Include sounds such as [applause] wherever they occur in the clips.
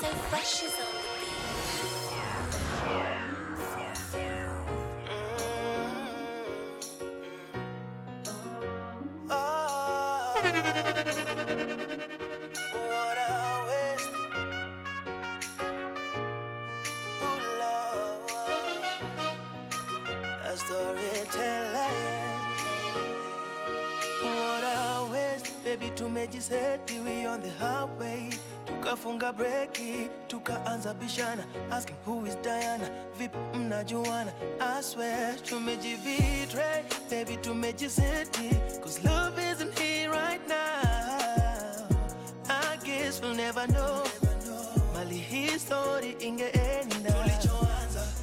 So fresh is on highway. Tukafunga breki tukaanza bishana. Asking who is Diana? Vipi mnajuana? I swear tumejibetray tumejiseti cause love isn't here right now. I guess we'll never know. Mali hii story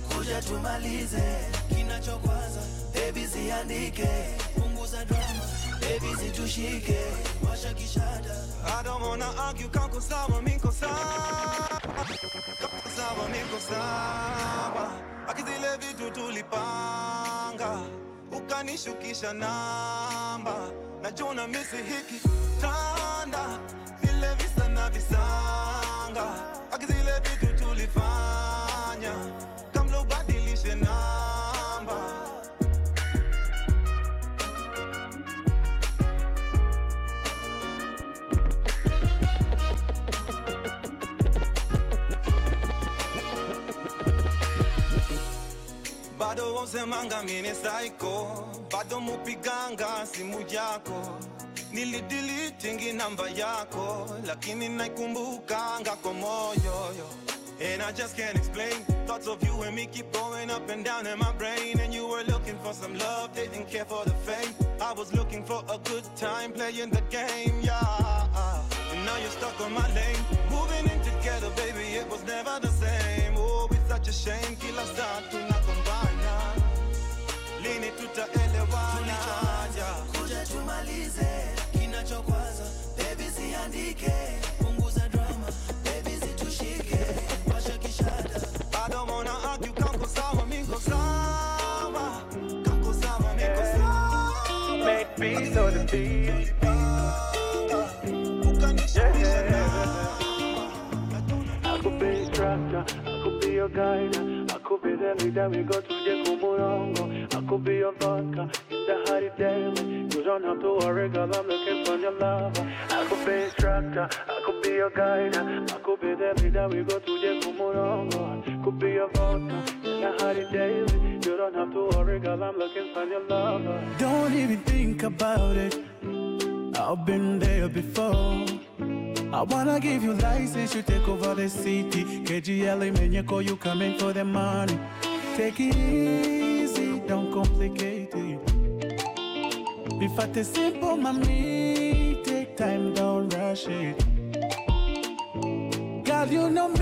kuja tumalize. Kinachokwaza baby ziandike. Punguza drama baby zitushike washa kishada I don't wanna argue, kako sawa, miko sawa sawa, miko sawa Akizile vitu tulipanga. Ukanishukisha namba. Najua misi hiki bado wosemanga mine saiko bado mupiganga simu yako. Nilidilitingi namba yako. Lakini naikumbukanga kwa moyo yo. And I just can't explain. Thoughts of you and me keep going up and down in my brain. And you were looking for some love, didn't care for the fame. I was looking for a good time playing the game, yeah. And now you're stuck on my lane. Moving in together, baby, it was never the same. Oh, it's such a shame, Tutaelewana, kuja tumalize kinachokwaza baby ziandike punguza drama. Baby zitushike. Washa kishada. I don't wanna argue, kako sawa, miko sawa? Kako sawa, miko sawa. Make beats on the beat. Ukanishukisha I could be instructor, I could be your guide, I could be the leader we go to the Kumurongo. Could be your vodka in the Hari Daily. You don't have to worry, girl, I'm looking for your lover. I could be instructor, I could be your guide, I could be the leader we go to the Kumurongo. Could be your vodka in the Hari Daily. You don't have to worry, girl, I'm looking for your lover. Don't even think about it. I've been there before. I wanna give you license, you take over the city. KGL, Menyeko, you call you coming for the money. Take it easy, don't complicate it. Be fat is simple, mommy. Take time, don't rush it. God, you know me,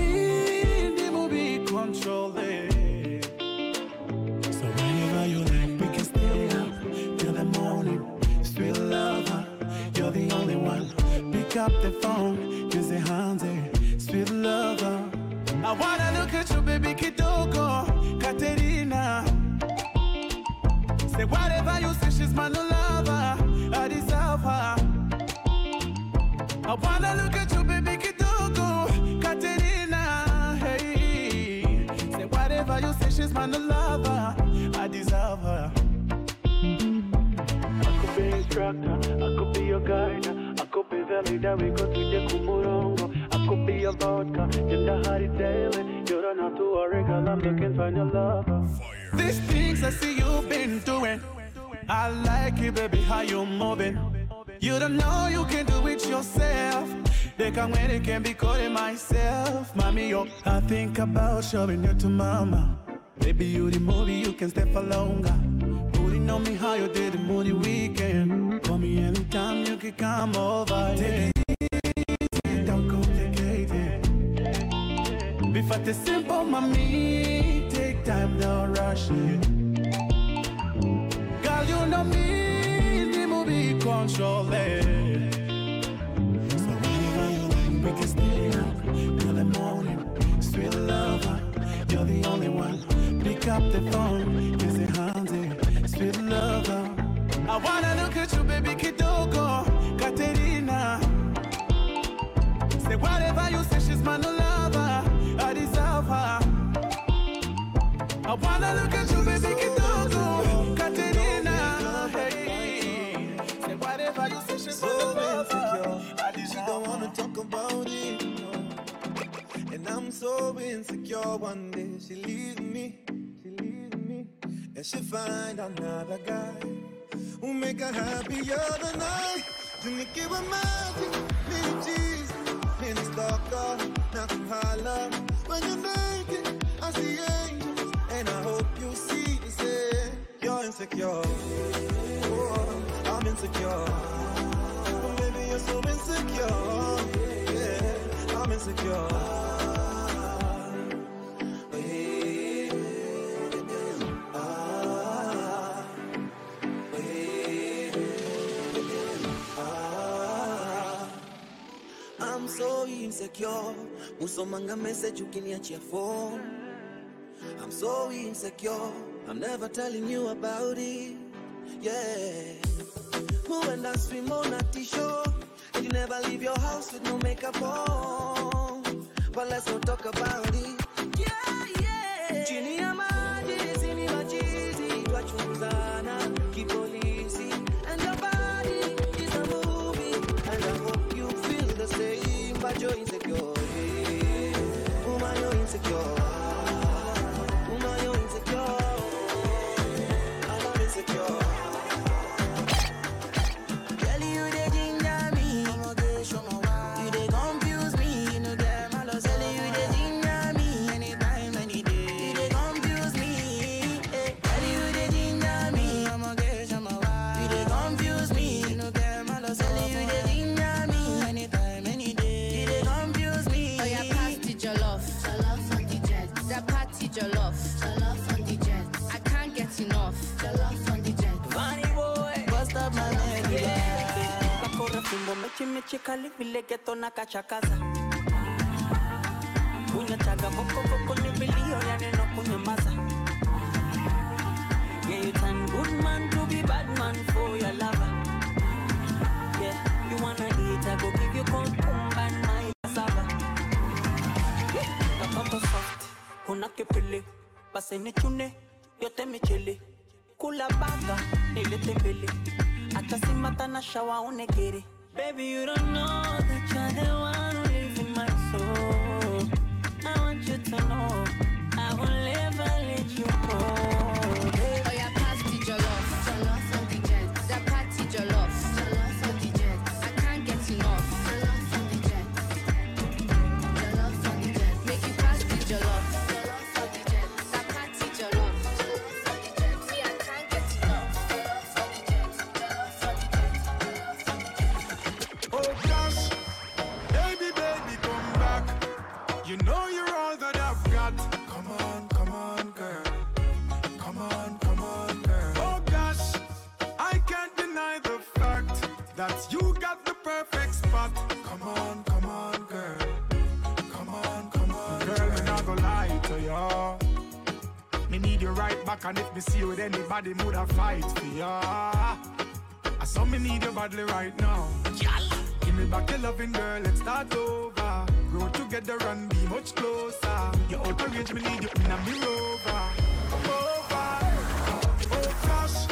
Nikuache baby kidogo Katerina. Say whatever you say she's my new lover I deserve her I wanna look at you baby kidogo Katerina. Hey. Say whatever you say she's my new lover I deserve her don't wanna talk about it. And I'm so insecure one day she leaves me She leaves me. And she find another guy who make her happier than I. You make it with magic, many cheese, many stalker, nothing holler. When you're naked, I see angels, and I hope you see the same. You're insecure, oh, I'm insecure. Oh, baby, you're so insecure. Yeah, I'm insecure. So insecure. Musomanga message ukiniachia phone. I'm so insecure. I'm never telling you about it. Yeah. I swim on a t-shirt. You never leave your house with no makeup on. But let's not talk about it. Yeah, yeah. Chini ya maji, sini machizi, twachunguzana kipolisi. Vile geto na kachakaza unyachaga bokoboko ni vilio ya kunyamaza yeah you turn good man to be bad man for your lover yeah you wanna eat I go give you kumkumba and my cassava. Yeah kakako soft una kipili basi nichune yote michili kula baga nilete mbele hata simata na shawa unegere baby you don't know that you're the one in my soul Come on, come on, girl. Come on, come on, girl. Oh gosh, I can't deny the fact that you got the perfect spot. Come on, come on, girl. Come on, come on, girl. Me not gonna lie to ya. Me need you right back, and if me see you with anybody, woulda fight for ya. I saw me need you badly right now. Give me back your loving girl, let's start over. Together and be much closer. Your outer range, me need you in a me rover. Over. Oh gosh,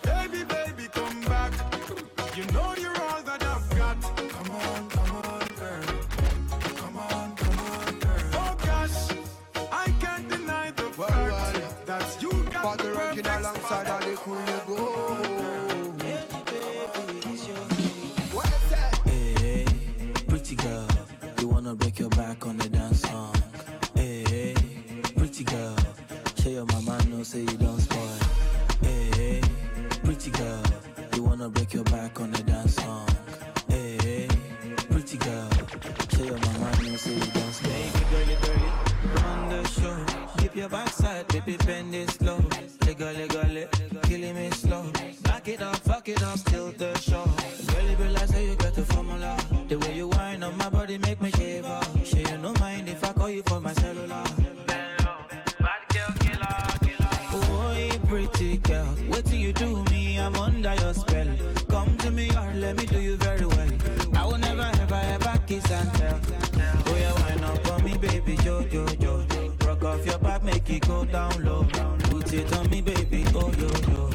baby, baby, come back. You know you're all that I've got. Come on, come on, girl. Come on, come on, girl. Oh gosh, I can't deny the fact that you got the perfect alongside it go down low. Put it on me, baby, oh yo yo.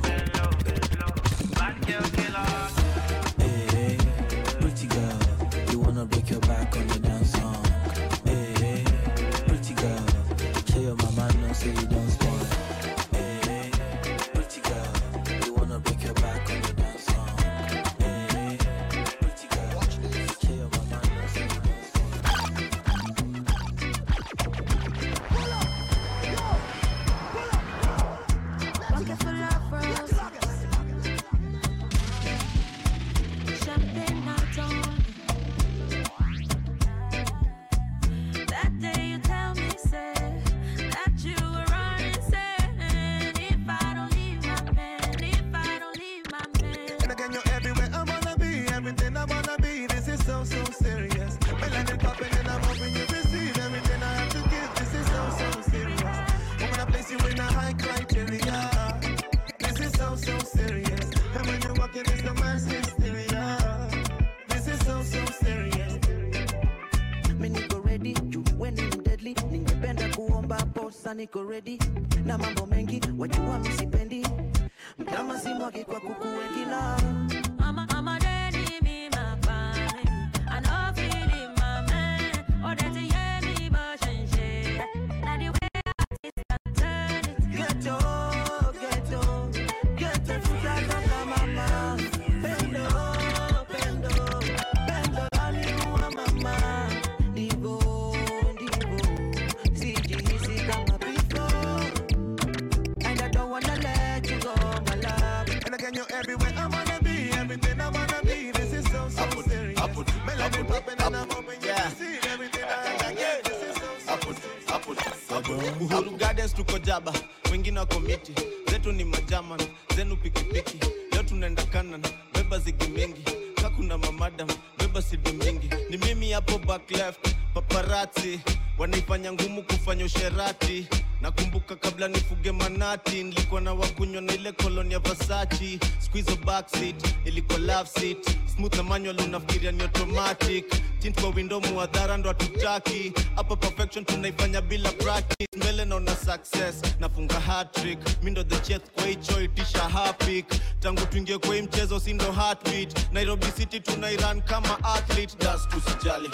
nilikuwa na wakunywa na ile kolonia Versace, squeeze back seat iliko love seat. Smooth na manual, unafikiria ni automatic. Tint kwa window, muadhara ndo atutaki hapa. Perfection tunaifanya bila practice, mbele naona success, nafunga hat trick, mi ndo the chef kwa hicho itisha hapik, tangu tuingie kwa mchezo si ndo heartbeat. Nairobi City tunairan kama athlete, das tusijali,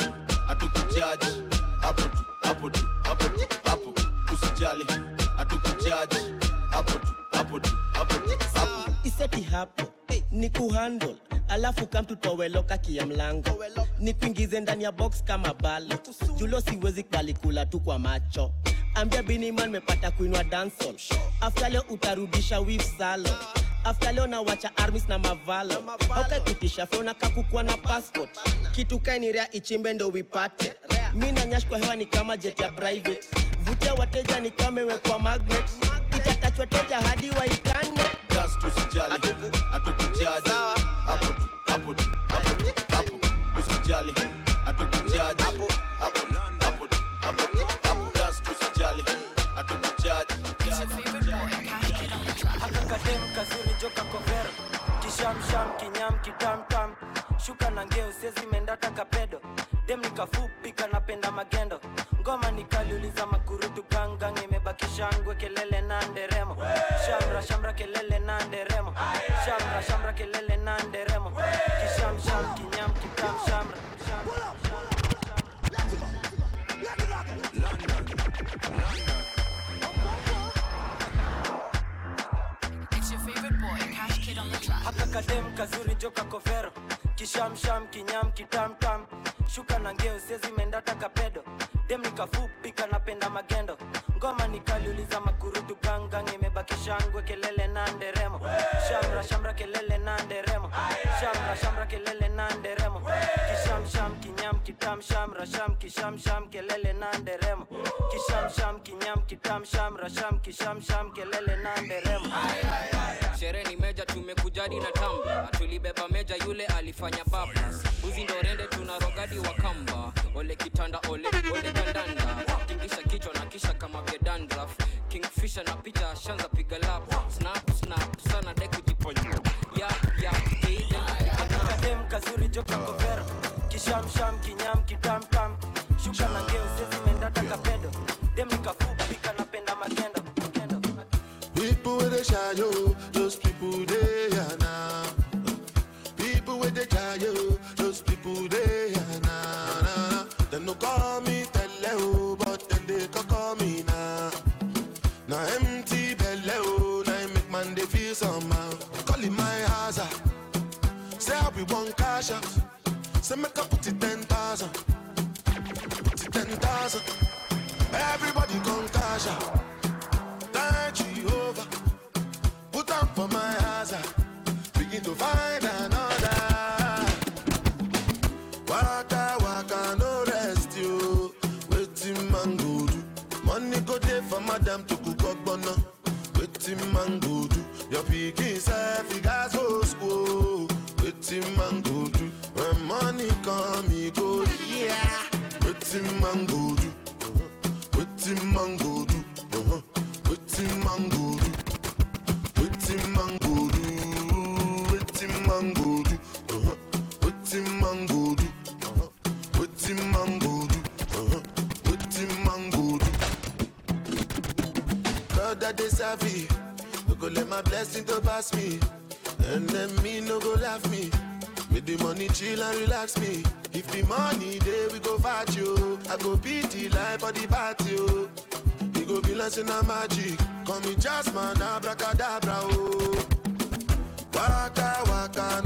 hatukujaji. Hapo tu hapo tu hapo tu hapo, usijali. hapo. Hey. Ni kuhandle. Alafu kamtutoweloka kia mlango. Nikuingize ndani ya box kama balo. Julo, siwezi kalikula tu kwa macho. Ambia biniman mepata kuinua dancehall. After leo, utarudisha wif salo after leo, na armis na mavalo. Aukakitisha feona kakukua na passport. Kitu kaini ichimbe ndo wipate mi na hewa ni kama jet ya private, vutia wateja ni kama magnet. Atakachwa teja hadi waipane, just usijali, hatukujali they shy yo, oh, those people they are now. People with the try yo, oh, those people they are now. Nah, nah. Them no call me tele oh, but then they can call me now. Now empty belly oh, now make man they feel somehow. Calling my house Say I be one cash out. Say make I put it ten thousand. Put it ten thousand. Everybody come cash out. For my house Begin to find another. The party. oh. We go be like a magic. Call me Jasmine, abracadabra. Oh. Waka waka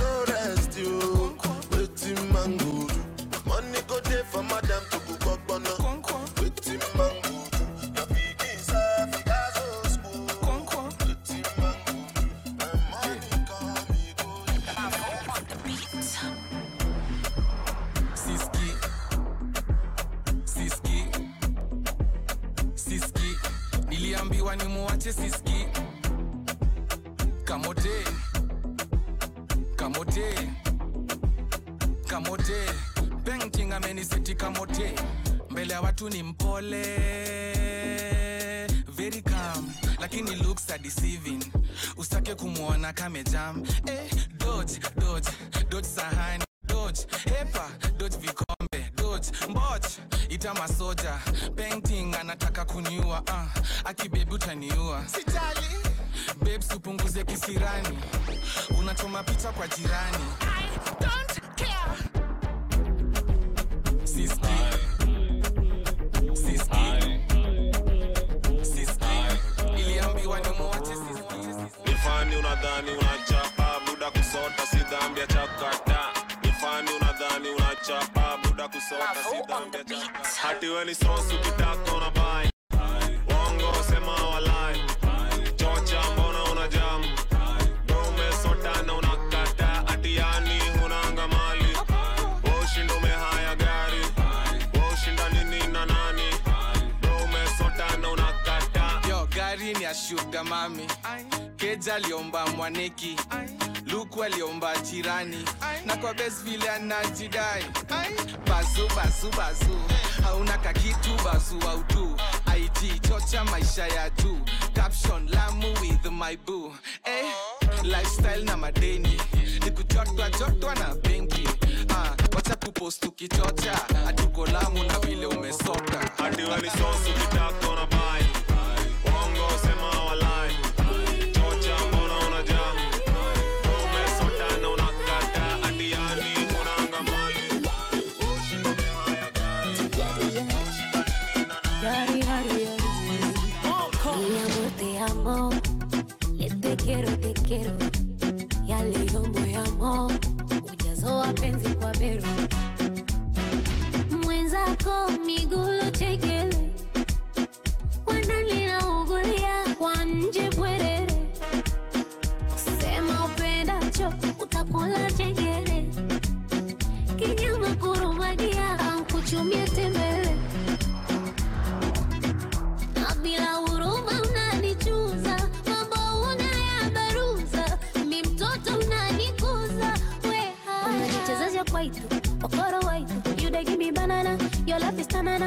Niliambiwa ni muache Siski jirani na kwa best vile anajidai. Bazu bazu bazu. Hauna kakitu bazu autu it chocha maisha ya juu caption lamu with my boo. Eh, lifestyle na madeni. Ni jotwa na benki. Ah, wacha na vile umesoka. Hati we ni sosu migulo chekele wananlinaugulia kwa nje bwerere sema utakula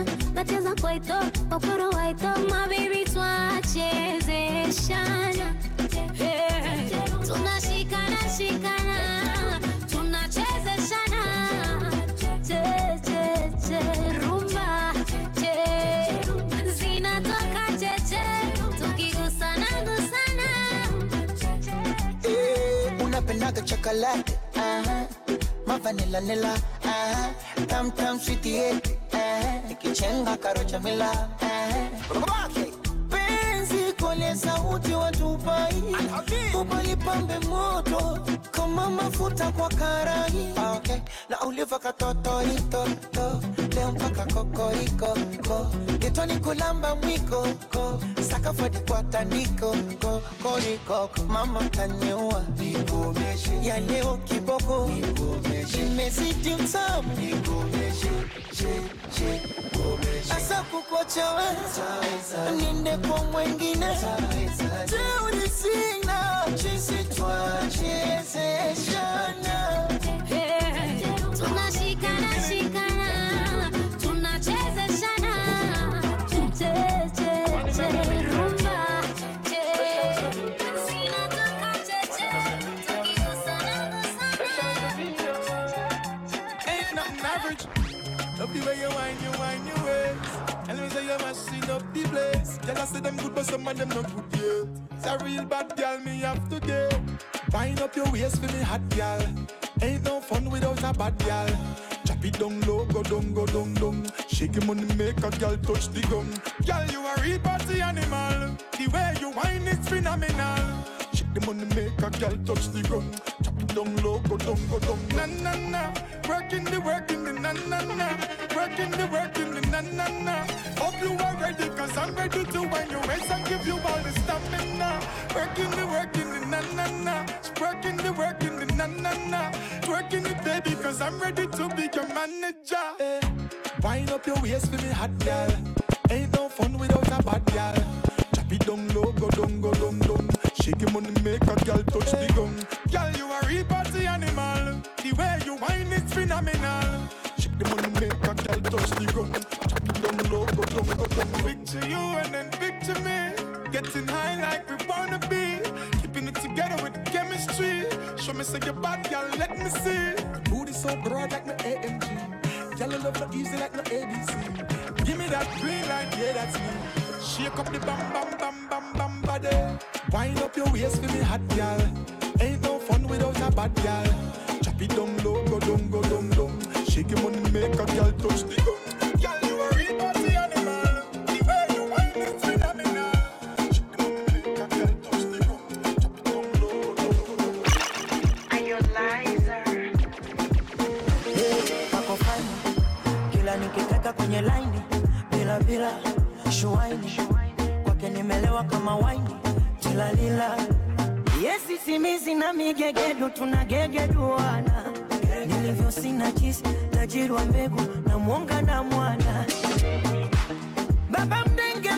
tanana nacheza kwaito okoro waito my baby twachezeshana Yeah. tunashikana shikana tunachezeshana che che che rumba che zinatoka cheche tukigusana gusana napataga chocolate. Uh-huh. mavanila nila uh-huh. tam tam sweetie. uh-huh. kitchen, Nakarocha Mila. Eh. Kole sauti watupai ubalipambe moto kama mafuta kwa karai. Ah, okay. na uliva katotoitoto leo mpaka kokoiko ko. Getoni kulamba mwiko ko. Sakafadi kwa tandiko ko. Koriko mama kaniua ya leo kiboko. Imezidi mtamu asa kukochawe ninde kwa mwengine teuri sina chisi twachezeshana up the place. Girl, I say them good, but some of them not good yet. It's a real bad girl, me have to get. Wind up your waist for me hot girl. Ain't no fun without a bad girl. Chop it down low, go down, go down, down. Shake your money, make a girl touch the gun. Girl, you are a real party animal. The way you whine is phenomenal. The money, make a girl touch the gun. Chop it down low, go down, go down. Na na na, working the working the na na na, working the working the na na na. Hope you are ready, cause I'm ready to wind your waist and give you all the stamina. Working the working the na na na, working the working the na na na, working it baby, cause I'm ready to be your manager. Eh. Wind up your waist for me hot girl. Ain't no fun without a bad girl. Chop it down low, go down, go down, down. Shake your money, make a girl touch the gun. Girl, you are a real party animal. The way you whine is phenomenal. Shake the money, make a girl touch the gun. Chop it down low, go down, go down. Picture you and then picture me. Getting high like we wanna be. Keeping it together with chemistry. Show me say you're bad, girl, let me see. Booty so broad like my AMG. Girl, I love no easy like no ABC. Give me that green light, yeah, that's me. Shake up the bam bam bam bam bam body. Wind up your waist for me hot girl. Ain't no fun without a bad girl. Chop it down low, go down, go down, down. Shake your money, make a girl touch the gun. Girl, you a real party animal. The way you wind is phenomenal. Shake the money, make a girl touch the gun. Chop it down low, low, low. kako fani kila nikitaka kwenye laini bila bila shuaini kwake nimelewa kama waini tilalila yesi simizi na migegedu tunagegeduana nilivyo sina jisi tajiri wa mbegu na mwonga na mwana. Baba mdenge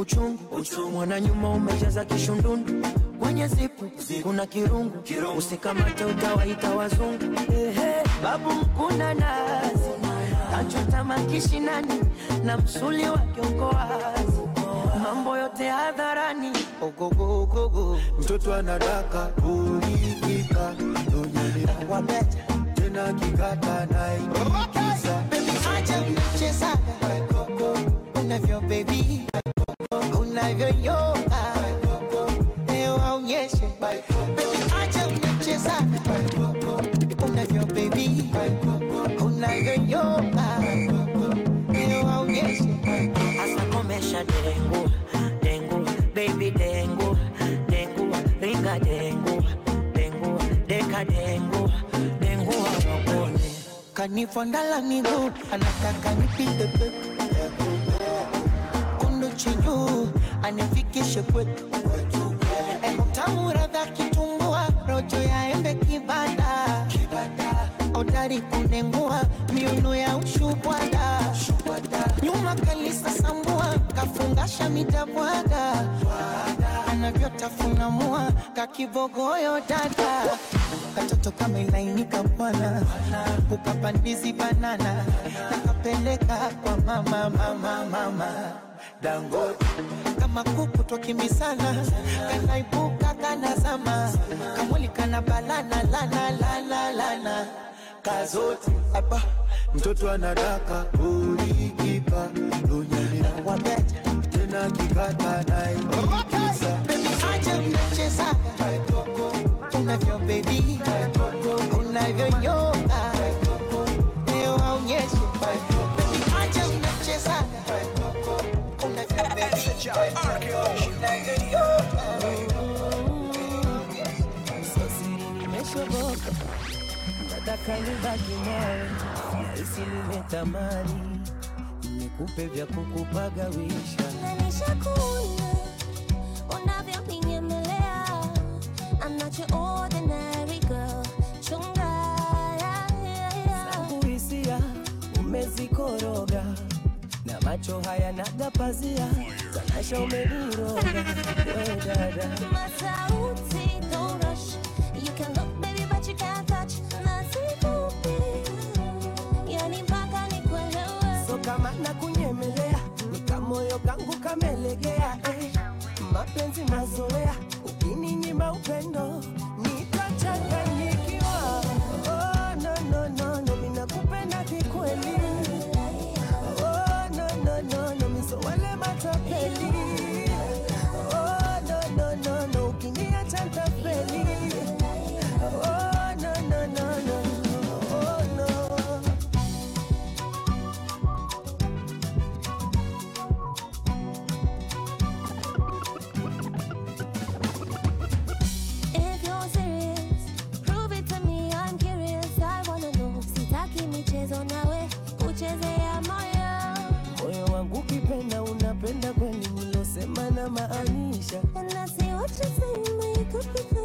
ipu uchungu. Mwana nyuma umejaza kishundundu. Kwenye zipu kuna kirungu. Usikamate utawaita wazungu. Ehe, babu mkuna nazi. Kachota makishinani na msuli wake uko wazi, mambo yote hadharani. Ogogogogo mtoto anadaka kulikika wabeta tena kikata naikiza acha mchezaga unavyo bebi unavyoyoga leo aonyeshe Baby, acha mchezaga unavyo bebi unavyoyoga leo aonyeshe asa komesha dengu dengu baby. Dengu dengu ringa dengu dengu deka dengu dengu wawakone kanifondala miguu anataka nipite peku kundu chinyu anifikishe kwetu. Tamu radha kitumbua rojo ya embe kibada odari kunengua miuno ya ushubwada. Nyuma kalisa sambua kafungasha mitabwaga. Anavyotafuna mua kakibogoyo dada. Katoto kama ilainika bwana ukapandizi banana. Nakapeleka kwa mama mama mama dangote kama kuku twakimbisana kanaibuka kanazama kamwili kana balana lana lana lana. Kazote aba mtoto anadaka ulikipa. Lunyelea tena kikata naikisa acha mnachezaga unavyo bebi unavyonyoka nataka nibaki nawe, nahisi nimetamani nikupe vya kukupagawisha. Unavyonyemelea. Hisia umezikoroga. Na macho haya nagapazia tanasha umeniroga. We dada. Masauti, mapenzi mazoea ukininyima upendo nilosema na maanisha And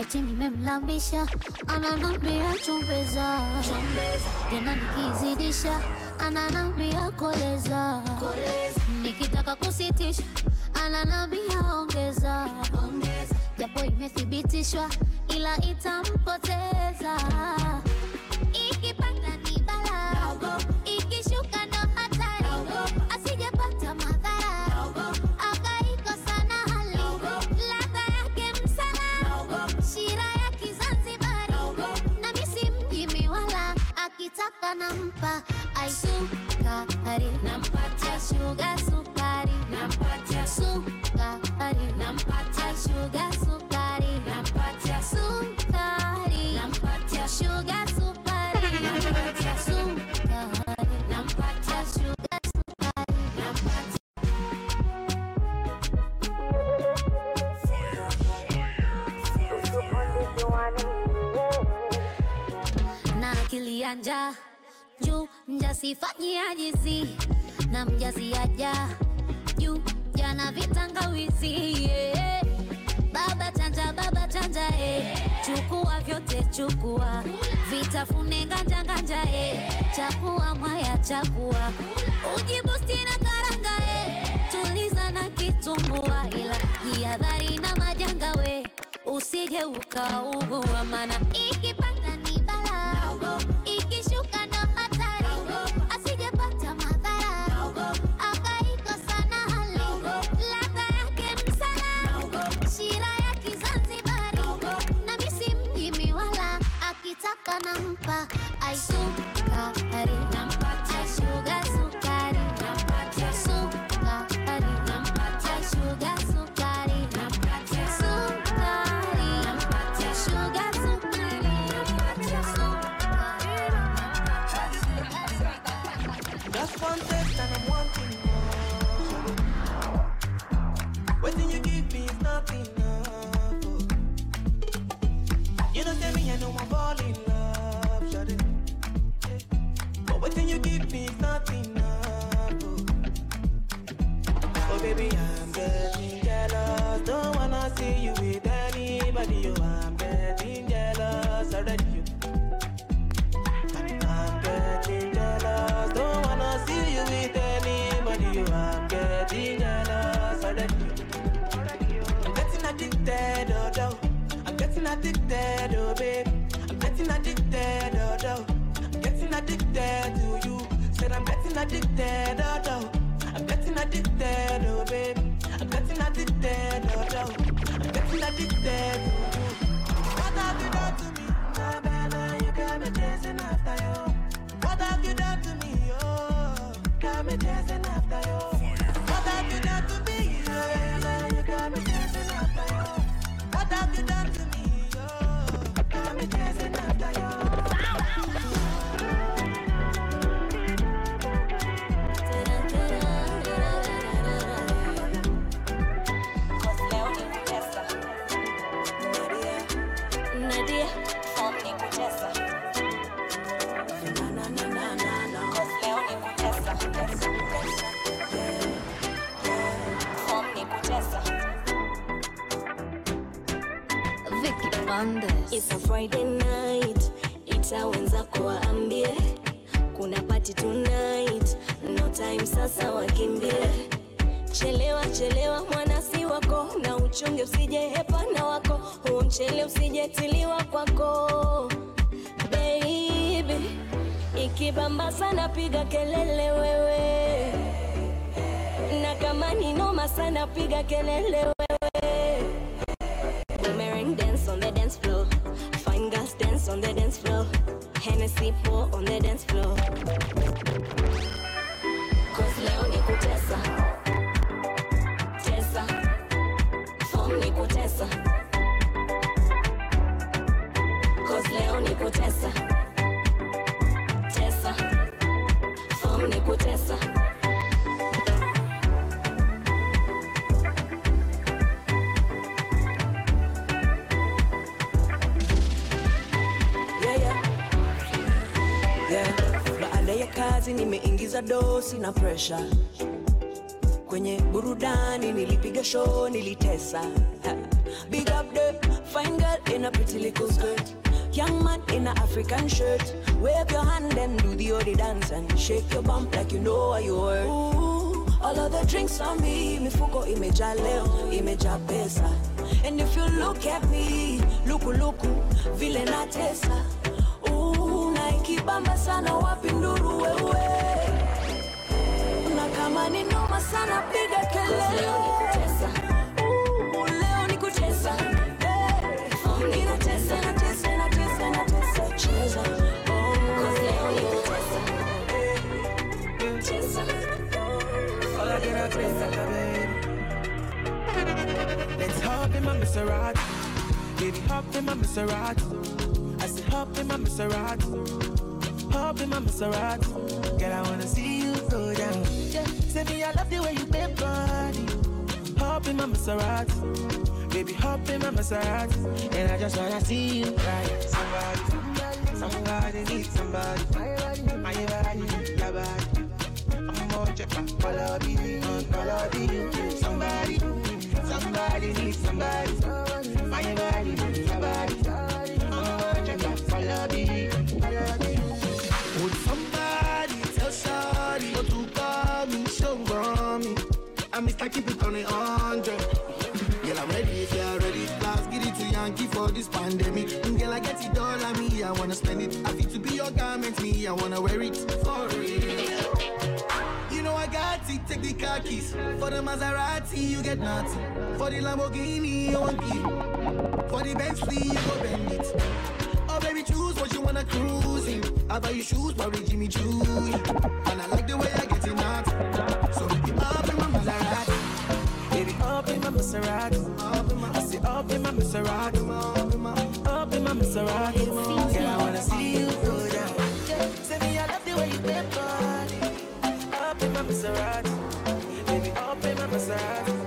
Eti nimemlambisha ananambia chumbeza, tena nikizidisha ananambia koleza, nikitaka kusitisha ananambia ongeza, japo imethibitishwa ila itampoteza ikipanda nampa aisukari nampatia shuga sukari. Nampatia sukari. Nampatia shuga sukari. Nampatia sukari. Nampatia shuga sukari. Nampatia sukari. Nampatia shuga sukari. Nampatia na akili ya njaa juu mjasifanyia jizi na mjasiaja juu jana vitangawizi yeah. baba chanja baba chanja eh. chukua vyote chukua vitafune nganja nganja eh. chakua mwaya chakua ujibustina na karanga eh. tuliza na kitumbua ila jihadhari na majanga we usije ukaugua mana ikipata ni bala súpa, æ, súpa, herri addicted, oh, no. I'm getting addicted, oh, babe. I'm getting addicted, oh, no. I'm getting addicted to you. What have you done to me? Nah, nah, you got me chasing after you. What have you done to me, oh? Got me chasing after you. Bandes. It's a Friday night, ita wenzako waambie kuna party tonight, no time sasa wakimbie. Chelewa chelewa mwana si wako, na uchunge usije hepana wako, huo mchele usijetiliwa kwako baby. Ikibamba sana piga kelele wewe, na kama ni noma sana piga kelele Hennessy on the dance floor. Cause leo ni kutesa. Tesa. Form ni kutesa. Cause leo ni kutesa. Tesa. Form ni kutesa. Kazi nimeingiza dosi na pressure kwenye burudani, nilipiga show, nilitesa. Big up the fine girl in a pretty little skirt. Young man in a African shirt. Wave your hand and do the odi dance and shake your bump like you know what you worth. Ooh, all of the drinks on me, mifuko imejaa leo, imejaa pesa. And if you look at me, luku luku, vile natesa. Ikibamba sana wapi nduru wewe. Na kama ni noma sana piga kelele. My Maserati. Baby, hop in my Maserati. I said, hop in my Maserati. In my Maserati. Girl, I wanna see you go down. Yeah. Say me, I love the way you bend body. Hop in my Maserati. Baby, hop in my Maserati. And I just wanna see you right. Somebody, somebody needs somebody. My body, your body. I'm more check follow me, follow me. Somebody, somebody needs somebody. For real. You know I got it, take the car keys. For the Maserati, you get nothing. For the Lamborghini, you want give. For the Bentley, you go bend it. Oh baby, choose what you wanna cruise in. I buy you shoes, probably Jimmy Choo. And I like the way I get it out. So baby, up in my Maserati. Baby, up in my Maserati. I say up in my Maserati. Up in my Maserati.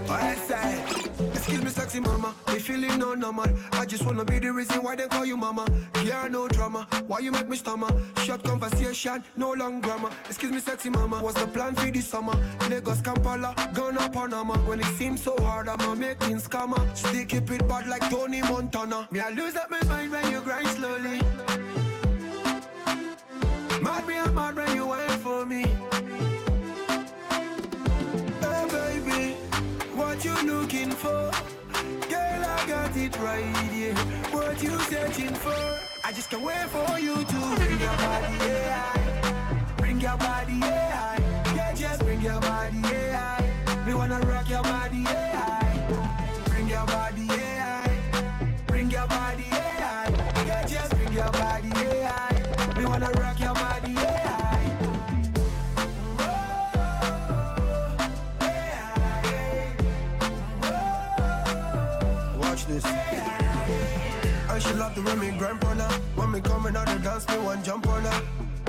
I excuse me, sexy mama. Me feeling no normal. I just wanna be the reason why they call you mama. Yeah, no drama. Why you make me stammer? Short conversation, no long grammar. Excuse me, sexy mama. What's the plan for this summer? Lagos, Kampala, Ghana, Panama. When it seems so hard, I'ma make things scammer. Still keep it bad like Tony Montana. Me, I lose up my mind when you grind slowly. Mad me, I'm mad when you wait for me. looking for. Girl, I got it right. Yeah. What you searching for? I just can't wait for you to bring your body, yeah. Bring your body, yeah. Yeah, just bring your body, yeah. We wanna rock your body, yeah. Bring your body, yeah. The way me grind on her. When me coming out the dance, me one jump on her.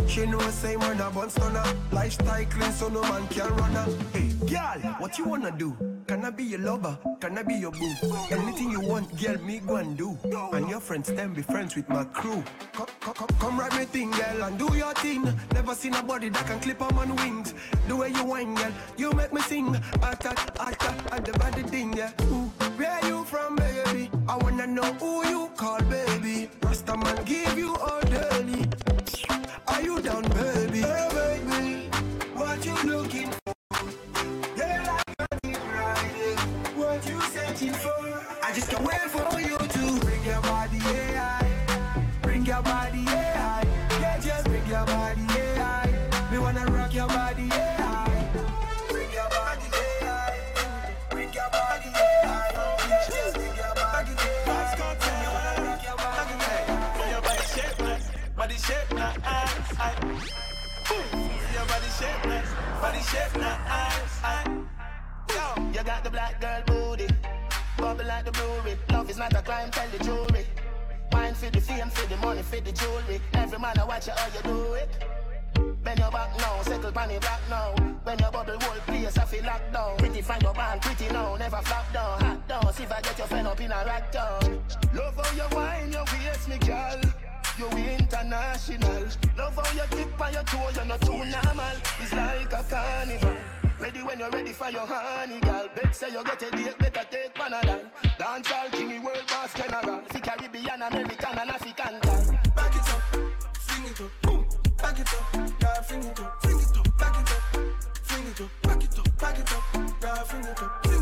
She know same when I bun stunner. Lifestyle clean so no man can run her. Hey, girl, what you wanna do? Can I be your lover? Can I be your boo? Anything you want, girl, me go and do. And your friends then be friends with my crew. Come, come, come, ride me thing, girl, and do your thing. Never seen a body that can clip on man wings. The way you whine, girl, you make me sing. Attack, attack, at the body thing, yeah. Ooh, where you from, baby? I wanna know who you call, baby. Rasta man give you all daily. Are you down, baby? Hey, baby, what you looking for? Yeah, I got it right. What you searching for? I just can't wait for you is not a crime, tell the jury. Wine for the fame, for the money, for the jewelry. Every man I watch you how you do it. Bend your back now, settle pan it back now. When your bubble whole place, I feel locked down. Pretty find your band, pretty now, never flop down. Hot down, see if I get your friend up in a rack down. Love how you wine, your waist, me girl. You international. Love how you tip on your toe, you're not too normal. It's like a carnival. Ready when you're ready for your honey, girl. Bet say you get a date, better take Panadol. Dance all king, world boss general. Fi Caribbean, American, and African girl. Back it up, swing it up, boom. Back it up, girl, fling it up, fling it up, back it up, fling it up, back it up, back it up, girl, fling it up,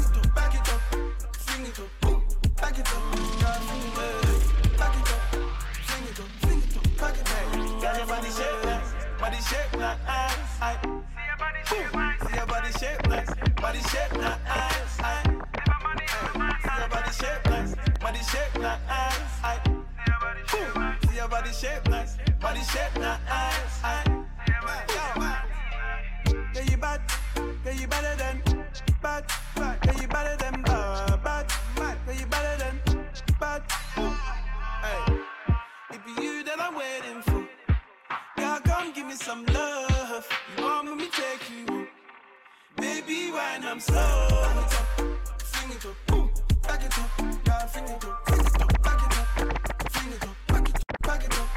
body shape nice. I, see your body shape nice, body shape nice. I, see your body shape nice, body shape nice. I, yeah, you bad, yeah, you better than bad, yeah, you better than bad, yeah, you better than bad. Hey, be you that I'm waiting for. Girl, come give me some love. Baby, when I'm slow. Up, it up, up, it up, up, it up, up, it up, up, it up, up, it up.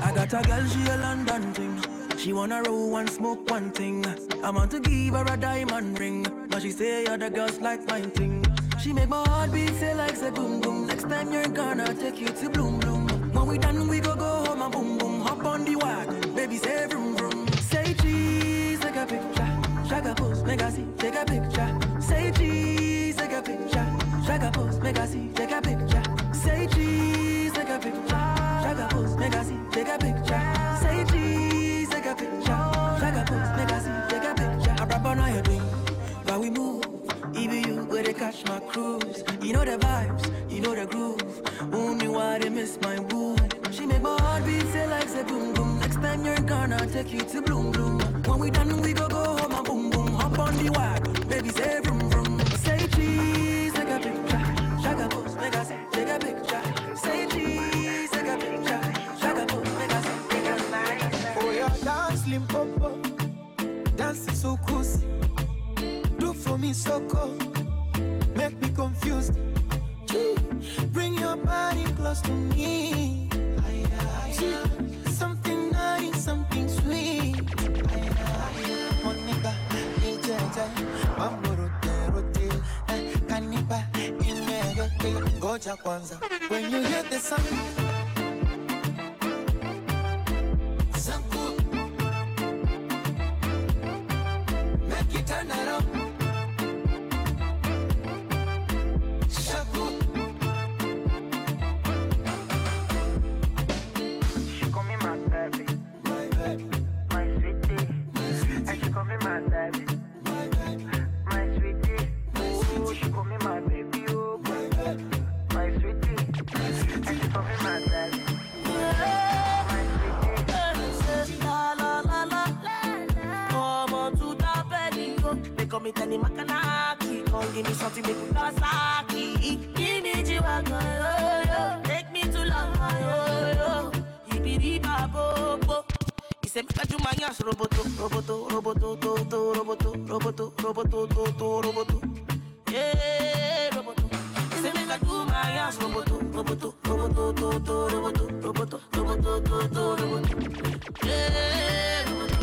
I got a girl, she a London. She wanna roll and smoke one thing. I want to give her a diamond ring. But she say other girls like mine thing. She make my heart beat say like say boom boom. Next time you're gonna take you to bloom bloom. When we done, we go go home and boom boom. Hop on the wagon, baby say vroom vroom. Say cheese, take a picture. Shaka pose, make see, take a picture. Cruise. You know the vibes, you know the groove. Only why they miss my boo. She make my heart beat say like say boom boom. Next time you're gonna take you to bloom bloom. When we done, we go go home and boom boom. Hop on the wagon, baby say vroom me tell him I can. Come give me something, make me lost hockey. Give me you, yo, yo. Take me to love, yo, yo. He be the babo, se me cayó mañas roboto, roboto, roboto, to, to, roboto, roboto, roboto, to, to, roboto. Yeah, roboto. Se me cayó mañas roboto, roboto, roboto, to, to, roboto, roboto, roboto, to, to, roboto. Yeah. roboto.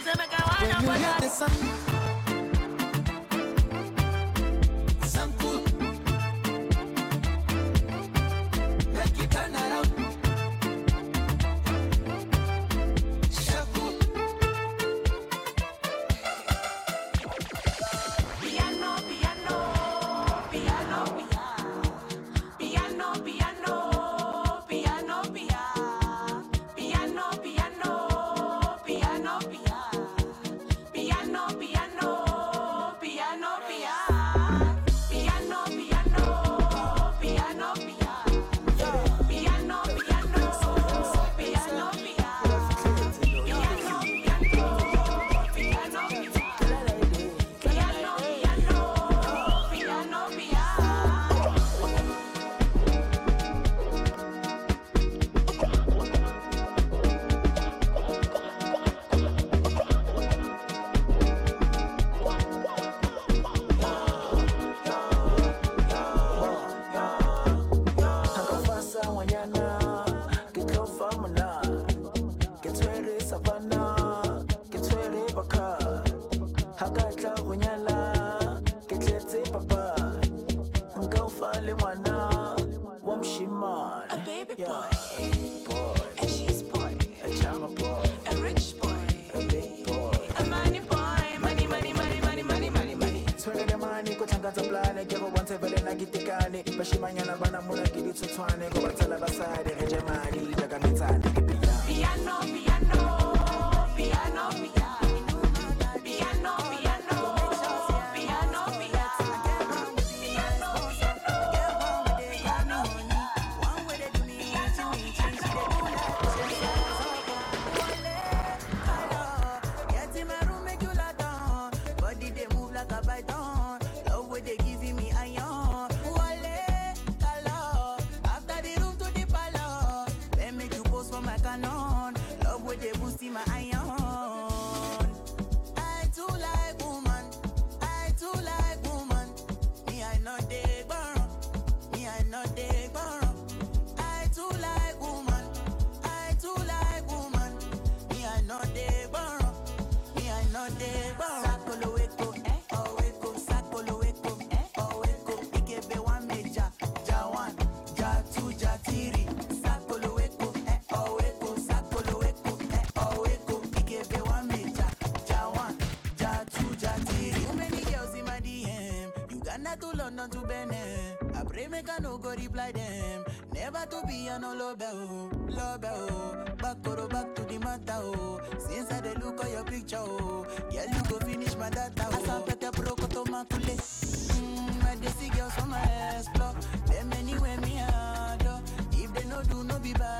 Se me. done to Benin. I pray make I no go reply them. Never to be a no love oh, love oh. Back to back to the matter oh. Since I dey look at your picture oh, girl you go finish my data oh. Asa pete broke to makule. Mmm, I dey see girls from my ass block. Them anywhere me adore. If they no do no be bad.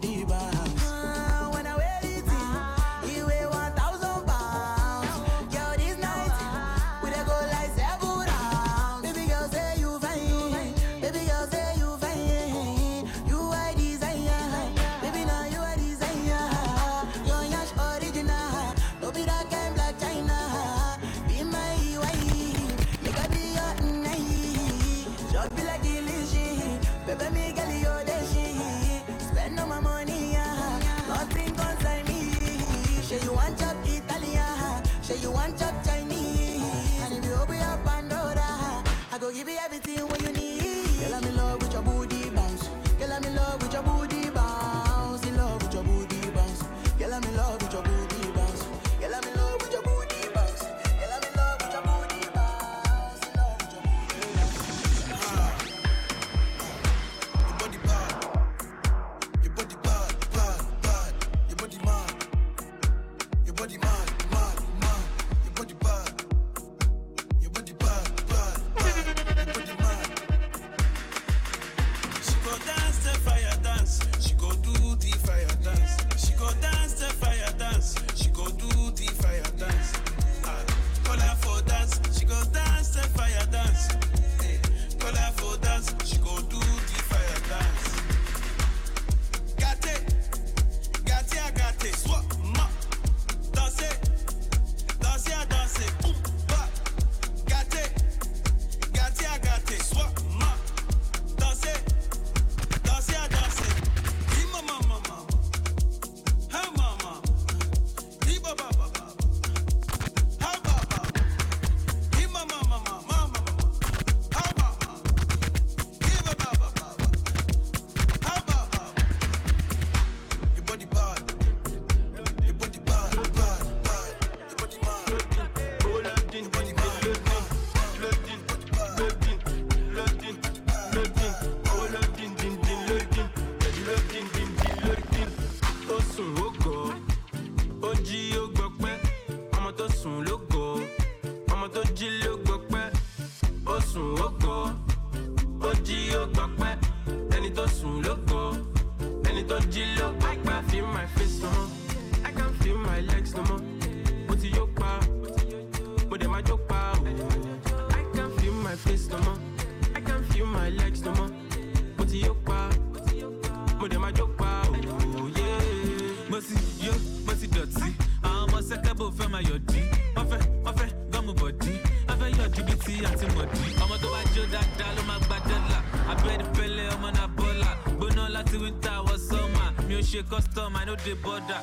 no dey border.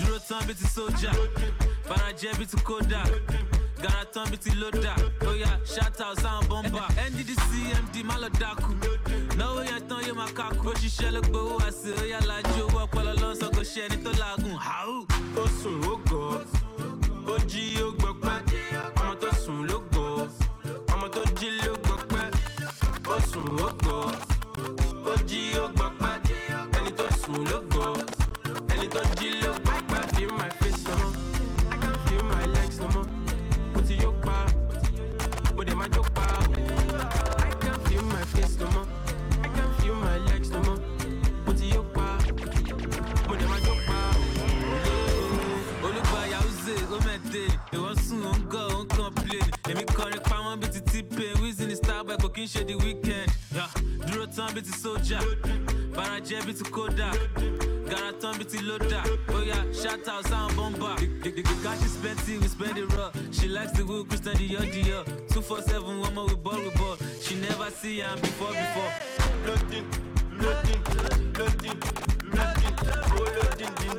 Dúró tán bí ti sójà, farajẹ́ bí ti kódà. Gara tán bí ti lódà, lóyà shout out sáwọn bọ́mbà. NDDC MD má lọ dákú, náwó yẹn tán yóò máa kákú. Ló gbowó the weekend. Yeah, dúró tán bí ti sójà. Barajẹ́ bí ti kódà. Gara tán bí ti lódà. Oya, shout out sound bomba. The cash is plenty, we spend it raw. She likes the wood, Christian the Dior. Two four seven one more we ball, we ball. She never see him before, before. Loading, loading, loading, loading. Oh, loading, din,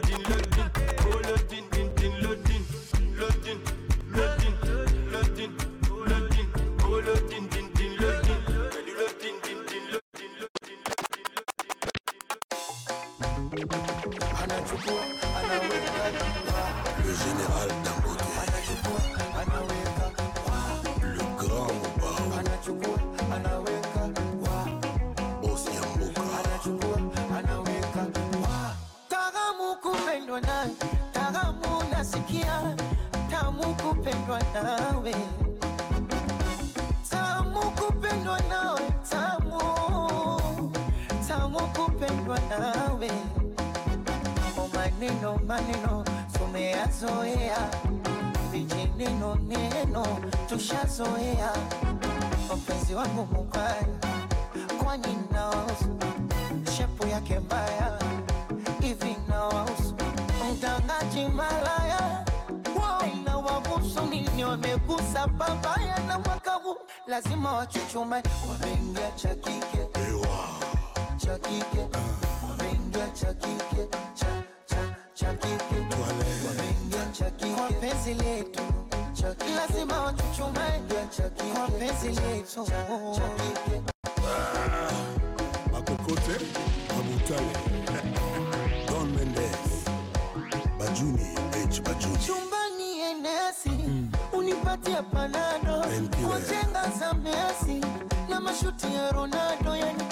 mume wameingia cha kike cha kike wameingia cha kike cha kike wameingia cha kike kwa penzi letu. Lazima wachuchumae kwa penzi letu. Makokote Mabutale. [laughs] Don Mendez Bajuni H Bajuni. Unipatie panado. Mpira. za Messi na mashuti ya Ronaldo yani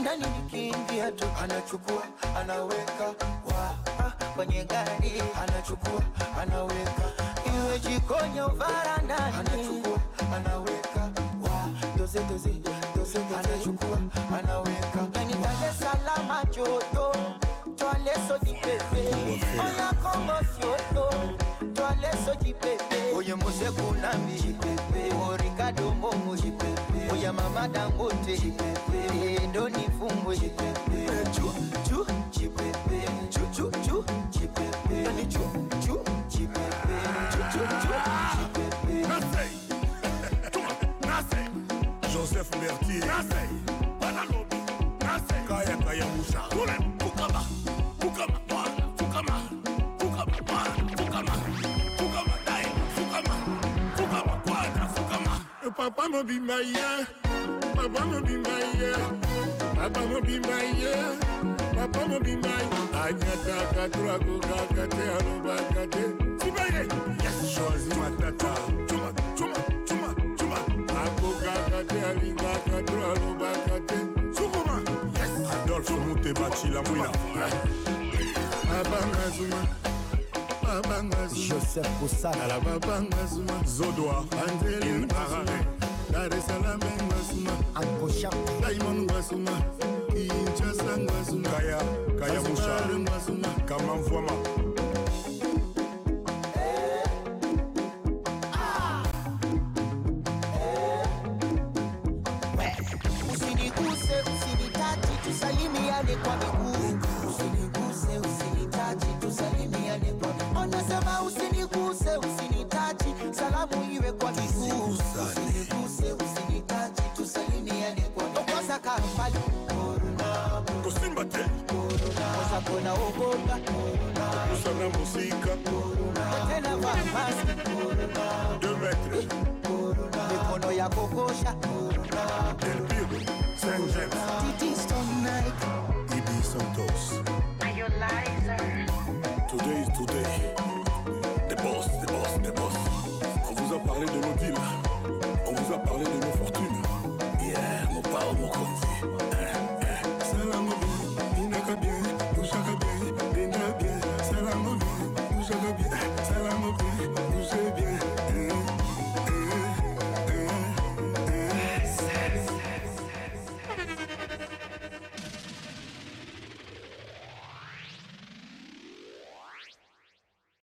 ndani nikiingia tu. Anachukua anaweka wa ah, kwenye gari. Anachukua anaweka iwe jikoni au varandani. Anachukua anaweka wa doze doze doze anachukua anaweka yani Dar es Salaam joto twale soji pepe mose kunambi jipepe o Ricardo Mbongo papa mobimba ye papa mobimba ye papa mobimba ye papa mobimba anyataka turakokaka te alobaka te. Yes! Choisi matata cuma cuma cuma cuma akokaka te alingaka to alobaka te. Sukuma! Yes! Adolphe mutebaci la mwina abanga zuma babangazujoseph kosanala babangazuma zodoa angelin arare daresalame ngazuma ankosha daimon ngazuma kinchasa ngazuma kaya kaya musha ngazuma kamamvwama unaogopa. Sana muzika tena vamazi mikono ya kokosha Are today.